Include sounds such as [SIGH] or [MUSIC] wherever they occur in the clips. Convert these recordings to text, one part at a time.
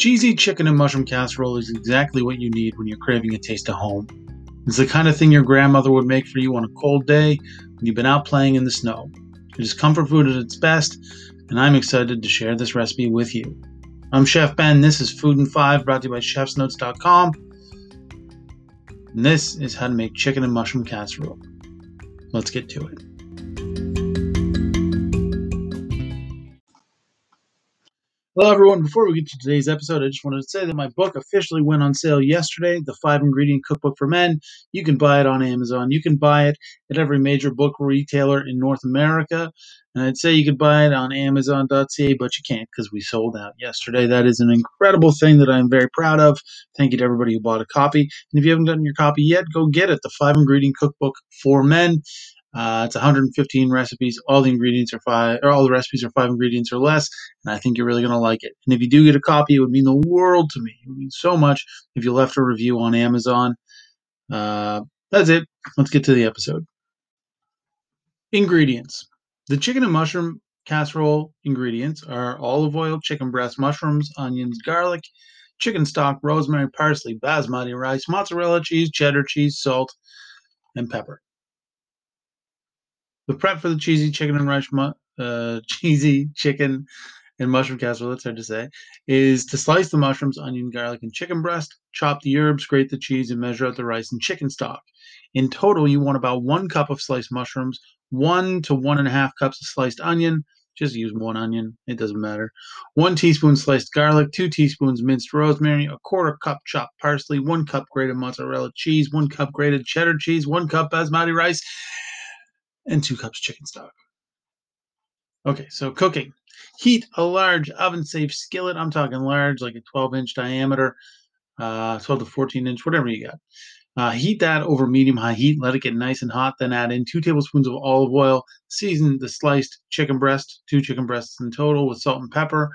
Cheesy chicken and mushroom casserole is exactly what you need when you're craving a taste of home. It's the kind of thing your grandmother would make for you on a cold day when you've been out playing in the snow. It is comfort food at its best, and I'm excited to share this recipe with you. I'm Chef Ben. This is Food in Five, brought to you by ChefsNotes.com. And this is how to make chicken and mushroom casserole. Let's get to it. Hello, everyone. Before we get to today's episode, I just wanted to say that my book officially went on sale yesterday The Five Ingredient Cookbook for Men. You can buy it on Amazon. You can buy it at every major book retailer in North America. And I'd say you could buy it on Amazon.ca, but you can't because we sold out yesterday. That is an incredible thing that I'm very proud of. Thank you to everybody who bought a copy. And if you haven't gotten your copy yet, go get it The Five Ingredient Cookbook for Men. Uh, it's 115 recipes. All the ingredients are five, or all the recipes are five ingredients or less, and I think you're really going to like it. And if you do get a copy, it would mean the world to me. It would mean so much if you left a review on Amazon. Uh, that's it. Let's get to the episode. Ingredients: The chicken and mushroom casserole ingredients are olive oil, chicken breast, mushrooms, onions, garlic, chicken stock, rosemary, parsley, basmati rice, mozzarella cheese, cheddar cheese, salt, and pepper. The prep for the cheesy chicken and rice, uh, [LAUGHS] cheesy chicken and mushroom casserole, that's hard to say, is to slice the mushrooms, onion, garlic, and chicken breast, chop the herbs, grate the cheese, and measure out the rice and chicken stock. In total, you want about one cup of sliced mushrooms, one to one and a half cups of sliced onion. Just use one onion, it doesn't matter. One teaspoon sliced garlic, two teaspoons minced rosemary, a quarter cup chopped parsley, one cup grated mozzarella cheese, one cup grated cheddar cheese, one cup basmati rice, and two cups chicken stock. Okay, so cooking. Heat a large oven safe skillet. I'm talking large, like a 12 inch diameter, uh, 12 to 14 inch, whatever you got. Uh, heat that over medium high heat. Let it get nice and hot. Then add in two tablespoons of olive oil. Season the sliced chicken breast, two chicken breasts in total, with salt and pepper.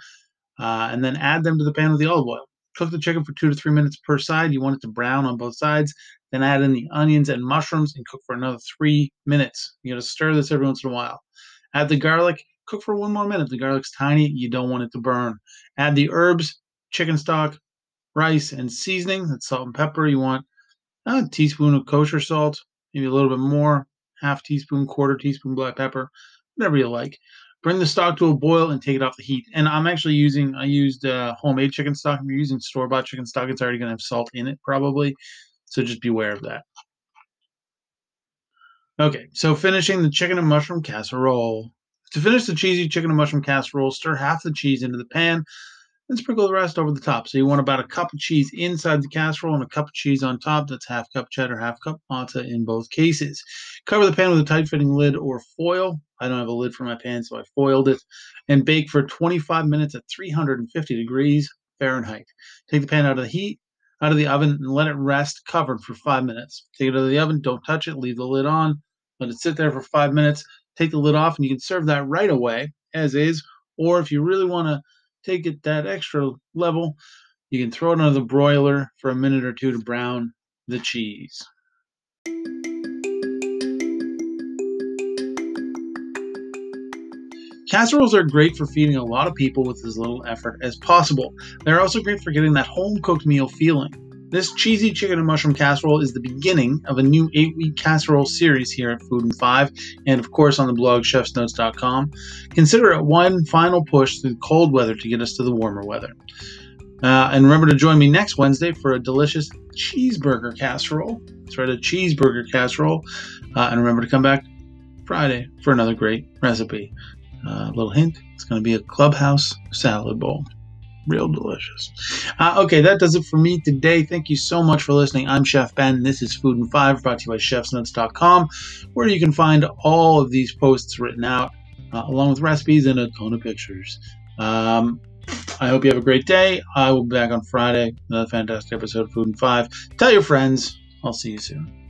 Uh, and then add them to the pan with the olive oil. Cook the chicken for two to three minutes per side. You want it to brown on both sides. Then add in the onions and mushrooms and cook for another three minutes. You got to stir this every once in a while. Add the garlic. Cook for one more minute. The garlic's tiny. You don't want it to burn. Add the herbs, chicken stock, rice, and seasoning. That's salt and pepper. You want a teaspoon of kosher salt, maybe a little bit more, half teaspoon, quarter teaspoon black pepper, whatever you like. Bring the stock to a boil and take it off the heat. And I'm actually using, I used uh, homemade chicken stock. If you're using store bought chicken stock, it's already going to have salt in it probably. So just beware of that. Okay, so finishing the chicken and mushroom casserole. To finish the cheesy chicken and mushroom casserole, stir half the cheese into the pan and sprinkle the rest over the top. So you want about a cup of cheese inside the casserole and a cup of cheese on top. That's half cup cheddar, half cup mozza in both cases. Cover the pan with a tight fitting lid or foil. I don't have a lid for my pan, so I foiled it. And bake for 25 minutes at 350 degrees Fahrenheit. Take the pan out of the heat out of the oven and let it rest covered for five minutes. Take it out of the oven, don't touch it, leave the lid on, let it sit there for five minutes. Take the lid off, and you can serve that right away as is. Or if you really want to take it that extra level, you can throw it under the broiler for a minute or two to brown the cheese. Casseroles are great for feeding a lot of people with as little effort as possible. They're also great for getting that home cooked meal feeling. This cheesy chicken and mushroom casserole is the beginning of a new eight week casserole series here at Food in Five, and of course on the blog chefsnotes.com. Consider it one final push through the cold weather to get us to the warmer weather. Uh, and remember to join me next Wednesday for a delicious cheeseburger casserole. That's right, a cheeseburger casserole. Uh, and remember to come back Friday for another great recipe. Uh, little hint it's going to be a clubhouse salad bowl. Real delicious. Uh, okay, that does it for me today. Thank you so much for listening. I'm Chef Ben. This is Food in Five, brought to you by chefsnotes.com, where you can find all of these posts written out, uh, along with recipes and a ton of pictures. Um, I hope you have a great day. I will be back on Friday. Another fantastic episode of Food in Five. Tell your friends. I'll see you soon.